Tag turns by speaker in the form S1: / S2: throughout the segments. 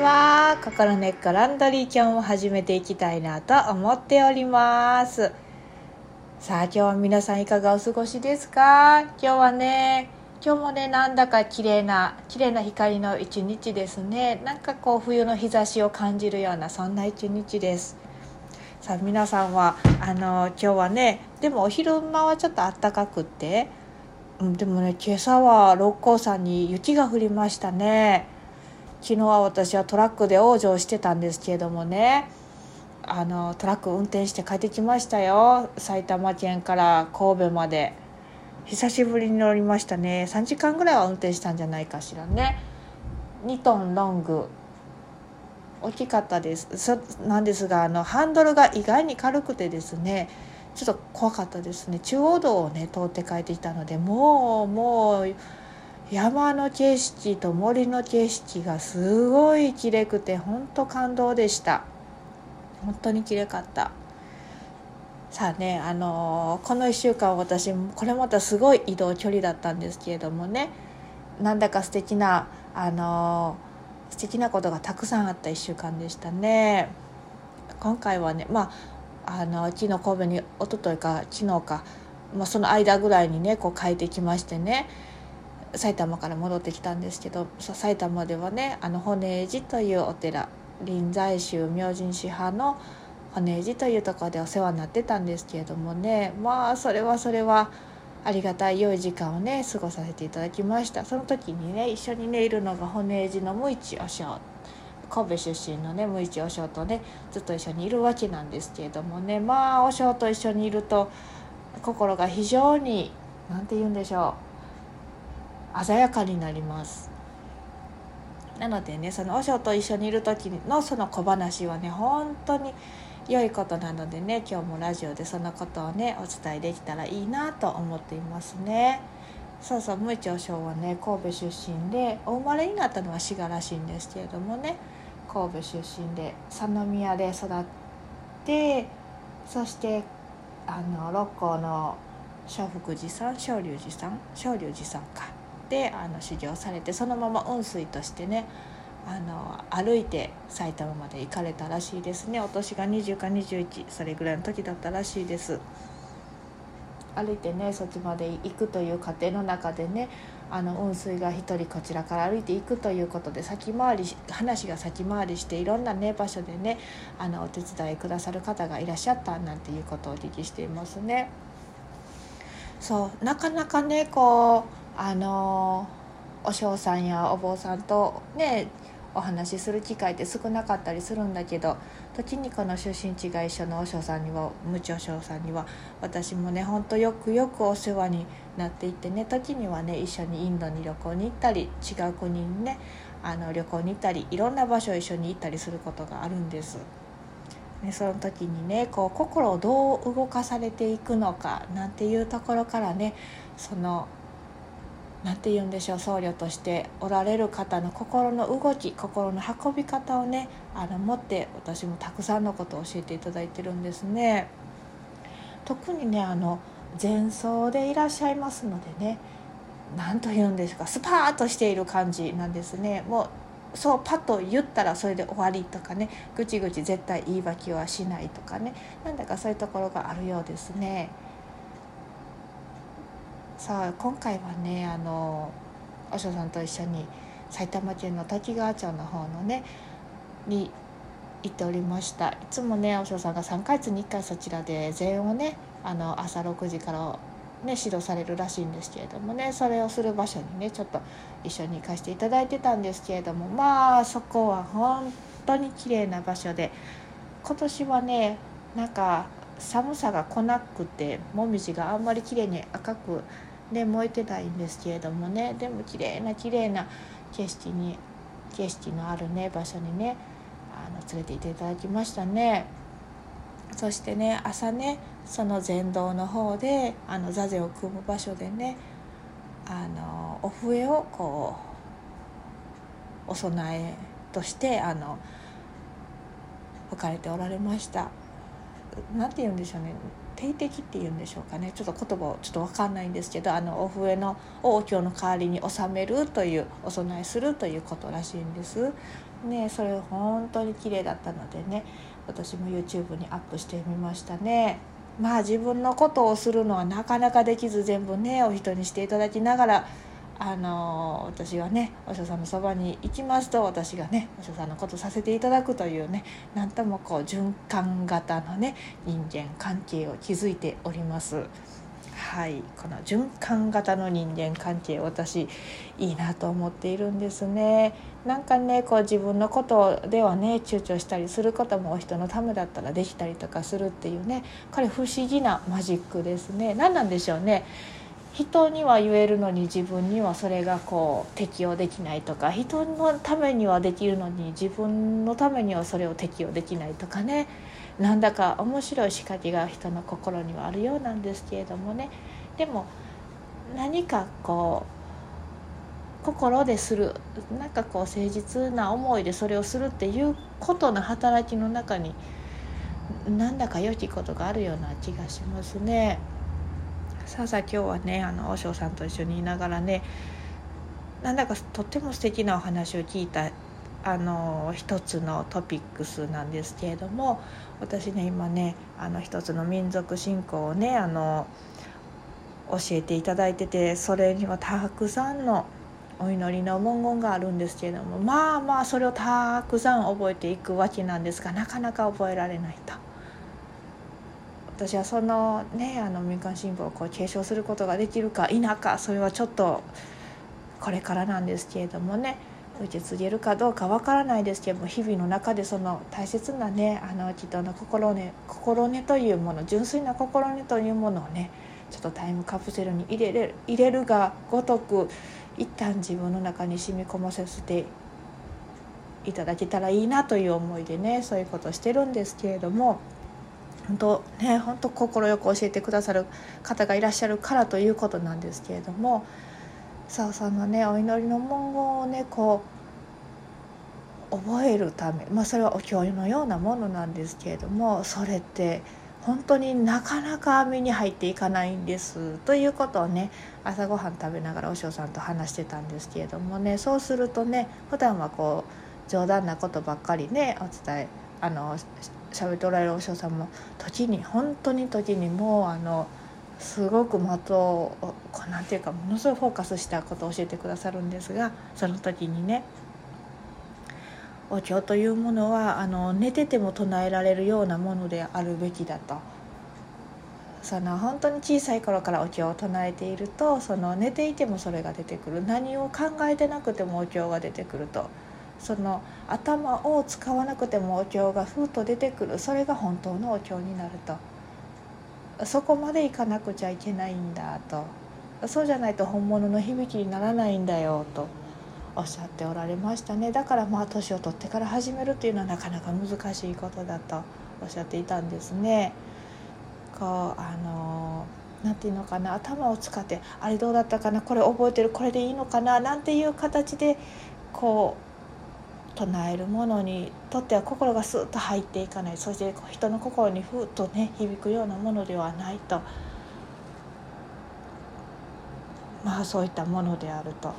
S1: は心根っこランドリー今日も始めていきたいなと思っております。さあ今日は皆さんいかがお過ごしですか？今日はね今日もねなんだか綺麗な綺麗な光の一日ですね。なんかこう冬の日差しを感じるようなそんな一日です。さあ皆さんはあの今日はねでもお昼間はちょっと暖かくってでもね今朝は六甲山に雪が降りましたね。昨日は私はトラックで往生してたんですけれどもね。あのトラック運転して帰ってきましたよ。埼玉県から神戸まで。久しぶりに乗りましたね。3時間ぐらいは運転したんじゃないかしらね。2トンロング。大きかったです。そなんですがあのハンドルが意外に軽くてですね。ちょっと怖かったですね。中央道をね通って帰ってきたのでもうもう山の景色と森の景色がすごい綺麗くて本当感動でした。本当に綺麗かった。さあねあのー、この1週間私これまたすごい移動距離だったんですけれどもね。なんだか素敵なあのー、素敵なことがたくさんあった1週間でしたね。今回はねまああの昨日神戸に一昨日か昨日か、まあ、その間ぐらいにねこう帰ってきましてね。埼玉から戻ってきたんですけど埼玉ではねあの骨寺というお寺臨済宗明神師派の骨寺というところでお世話になってたんですけれどもねまあそれはそれはありがたい良い時間をね過ごさせていただきました。その時にね一緒にねいるのが骨寺の無一お尚神戸出身のね無一お尚とねずっと一緒にいるわけなんですけれどもねまあお尚と一緒にいると心が非常に何て言うんでしょう鮮やかになります。なのでねその和尚と一緒にいる時のその小話はね本当に良いことなのでね今日もラジオでそのことをねお伝えできたらいいなと思っていますね。そうそう無一和尚はね神戸出身でお生まれになったのは滋賀らしいんですけれどもね神戸出身で佐野宮で育ってそしてあの六甲の正福寺さん昇龍寺さん昇龍寺さんか。であの修行されてそのまま雲水としてねあの歩いて埼玉まで行かれたらしいですねお年が20か21それぐらいの時だったらしいです歩いてねそっちまで行くという過程の中でねあの雲水が一人こちらから歩いていくということで先回り話が先回りしていろんなね場所でねあのお手伝いくださる方がいらっしゃったなんていうことをお聞きしていますね。そうなかなかねこうあのお嬢さんやお坊さんとねお話しする機会って少なかったりするんだけど時にこの出身地が一緒のお嬢さんには無知お嬢さんには私もねほんとよくよくお世話になっていてね時にはね一緒にインドに旅行に行ったり違う国にねあの旅行に行ったりいろんな場所一緒に行ったりすることがあるんです。ね、その時にねこう心をどう動かされていくのかなんていうところからねその何て言うんでしょう僧侶としておられる方の心の動き心の運び方をねあの持って私もたくさんのことを教えていただいてるんですね。特にねあの前奏でいらっしゃいますのでね何と言うんですかスパーッとしている感じなんですね。もうそうパッと言ったらそれで終わりとかねぐちぐち絶対言い訳はしないとかねなんだかそういうところがあるようですね。さあ今回はねあのおしょさんと一緒に埼玉県の滝川町の方のねに行っておりました。いつもねおしょさんが3ヶ月に1回そちらで禅をねあの朝6時からね、指導されるらしいんですけれどもねそれをする場所にねちょっと一緒に行かせていただいてたんですけれどもまあそこは本当に綺麗な場所で今年はねなんか寒さが来なくてもみじがあんまり綺麗に赤くで燃えてないんですけれどもね。でも綺麗な綺麗な景色に景色のあるね場所にねあの連れて行っていただきましたね。そしてね朝ねその禅道の方であの座禅を組む場所でねあのお笛をこうお供えとしてあの吹かれておられました。何て言うんでしょうね。定的っていうんでしょうかねちょっと言葉ちょっと分かんないんですけどあのお笛のをお経の代わりに収めるというお供えするということらしいんです。ねそれ本当に綺麗だったのでね。私も YouTube にアップしてみましたね。まあ自分のことをするのはなかなかできず全部ねお人にしていただきながらあの私はねお医者さんのそばに行きますと私がねお医者さんのことさせていただくというね何ともこう循環型のね人間関係を築いております。はい。この循環型の人間関係私いいなと思っているんですね。なんかねこう自分のことではね躊躇したりすることも人のためだったらできたりとかするっていうねこれ不思議なマジックですね。何なんでしょうね。人には言えるのに自分にはそれがこう適用できないとか人のためにはできるのに自分のためにはそれを適用できないとかねなんだか面白い仕掛けが人の心にはあるようなんですけれどもねでも何かこう心でするなんかこう誠実な思いでそれをするっていうことの働きの中になんだか良きことがあるような気がしますね。さあさあ今日はねあの和尚さんと一緒にいながらねなんだかとっても素敵なお話を聞いたあの一つのトピックスなんですけれども私ね今ねあの一つの民族信仰をねあの教えていただいててそれにはたくさんのお祈りの文言があるんですけれどもまあまあそれをたくさん覚えていくわけなんですがなかなか覚えられないと。私はそのねあの民間新聞をこう継承することができるか否かそれはちょっとこれからなんですけれどもね受け継げるかどうかわからないですけども日々の中でその大切なねあの祈祷の心根心根というもの純粋な心根というものをねちょっとタイムカプセルに入れる入れるがごとく一旦自分の中に染み込ませていただけたらいいなという思いでねそういうことをしてるんですけれども。本当ね本当快く教えてくださる方がいらっしゃるからということなんですけれどもさあさんのねお祈りの文言をねこう覚えるためまあそれはお経のようなものなんですけれどもそれって本当になかなか網に入っていかないんですということをね朝ごはん食べながらお嬢さんと話してたんですけれどもねそうするとね普段はこう冗談なことばっかりねお伝えあの喋っておられるお嬢さんも時に本当に時にもうあのすごく的をこうなんていうかものすごいフォーカスしたことを教えてくださるんですがその時にねお経というものはあの寝てても唱えられるようなものであるべきだと。その本当に小さい頃からお経を唱えているとその寝ていてもそれが出てくる。何を考えてなくてもお経が出てくると。その頭を使わなくてもお経がふっと出てくる。それが本当のお経になると。そこまでいかなくちゃいけないんだと。そうじゃないと本物の響きにならないんだよと。おっしゃっておられましたね。だからまあ年を取ってから始めるっていうのはなかなか難しいことだと。おっしゃっていたんですね。こうあのなんていうのかな。頭を使ってあれどうだったかな。これ覚えてる。これでいいのかな。なんていう形でこう唱えるものにとっては心がスッと入っていかない。そして人の心にふっとね響くようなものではないと。まあそういったものであると。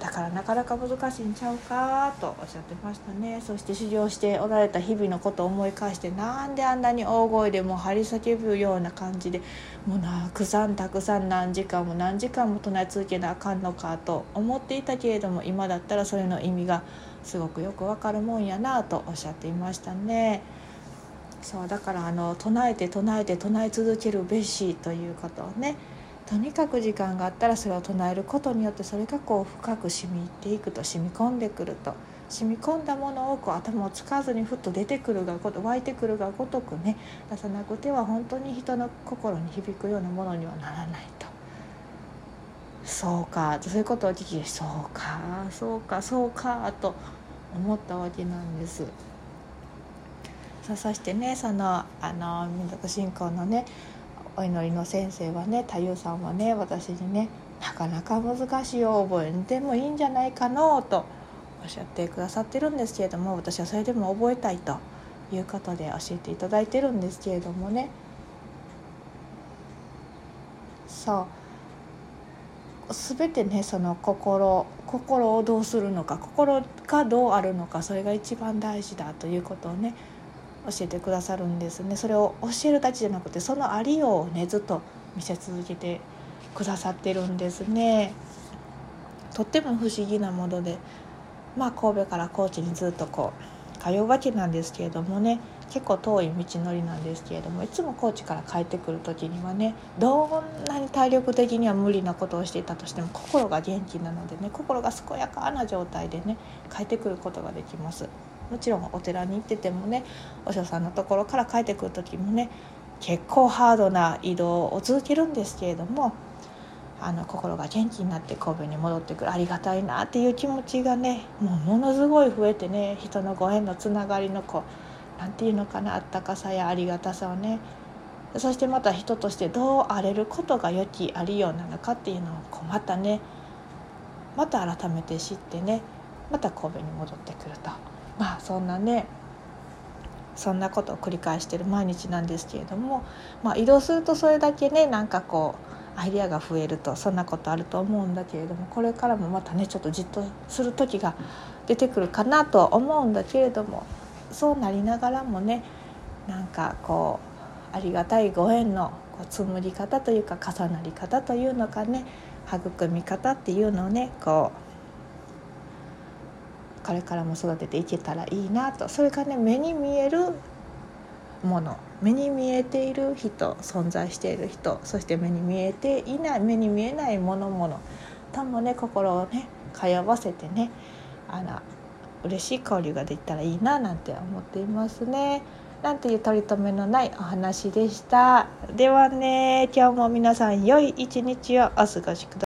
S1: だからなかなか難しいんちゃうかとおっしゃってましたね。そして修行しておられた日々のことを思い返してなんであんなに大声でもう張り叫ぶような感じでもうたくさんたくさん何時間も何時間も唱え続けなあかんのかと思っていたけれども今だったらそれの意味がすごくよくわかるもんやなとおっしゃっていましたね。そうだからあの唱えて唱えて唱え続けるべしということをねとにかく時間があったらそれを唱えることによってそれがこう深く染み入っていくと染み込んでくると染み込んだものをこう頭を使わずにふっと出てくるがごと湧いてくるがごとくね出さなくては本当に人の心に響くようなものにはならないと。そうか。そういうことを聞きそうか。そうかそうかと思ったわけなんです。さそしてねそのあの民族信仰のねお祈りの先生はね太夫さんはね私にねなかなか難しいよ覚えんでもいいんじゃないかのとおっしゃってくださってるんですけれども私はそれでも覚えたいということで教えていただいてるんですけれどもね。そう。全てねその心心をどうするのか心がどうあるのかそれが一番大事だということをね教えてくださるんですね。それを教えるだけじゃなくてそのありようをねずっと見せ続けてくださってるんですね。とっても不思議なものでまあ神戸から高知にずっとこう通うわけなんですけれどもね。結構遠い道のりなんですけれどもいつも高知から帰ってくる時にはねどんなに体力的には無理なことをしていたとしても心が元気なのでね心が健やかな状態でね帰ってくることができます。もちろんお寺に行っててもねお嬢さんのところから帰ってくる時もね結構ハードな移動を続けるんですけれどもあの心が元気になって神戸に戻ってくるありがたいなっていう気持ちがねもうものすごい増えてね人のご縁のつながりのこう何て言うのかなあったかさやありがたさをね。そしてまた人としてどう荒れることが良きありようなのかっていうのをこうまたね。また改めて知ってね。また神戸に戻ってくると。まあそんなねそんなことを繰り返してる毎日なんですけれども、まあ、移動するとそれだけねなんかこうアイデアが増えるとそんなことあると思うんだけれども。これからもまたねちょっとじっとする時が出てくるかなとは思うんだけれども。そうなりながらもねなんかこうありがたいご縁のこう紡ぎ方というか重なり方というのかね育み方っていうのをねこうこれからも育てていけたらいいなと。それがね目に見えるもの。目に見えている人存在している人。そして目に見えていない目に見えないものもの。ともね心をね通わせてねあの嬉しい交流ができたらいいななんて思っていますね。なんていう取り留めのないお話でした。ではね今日も皆さん良い一日をお過ごしください。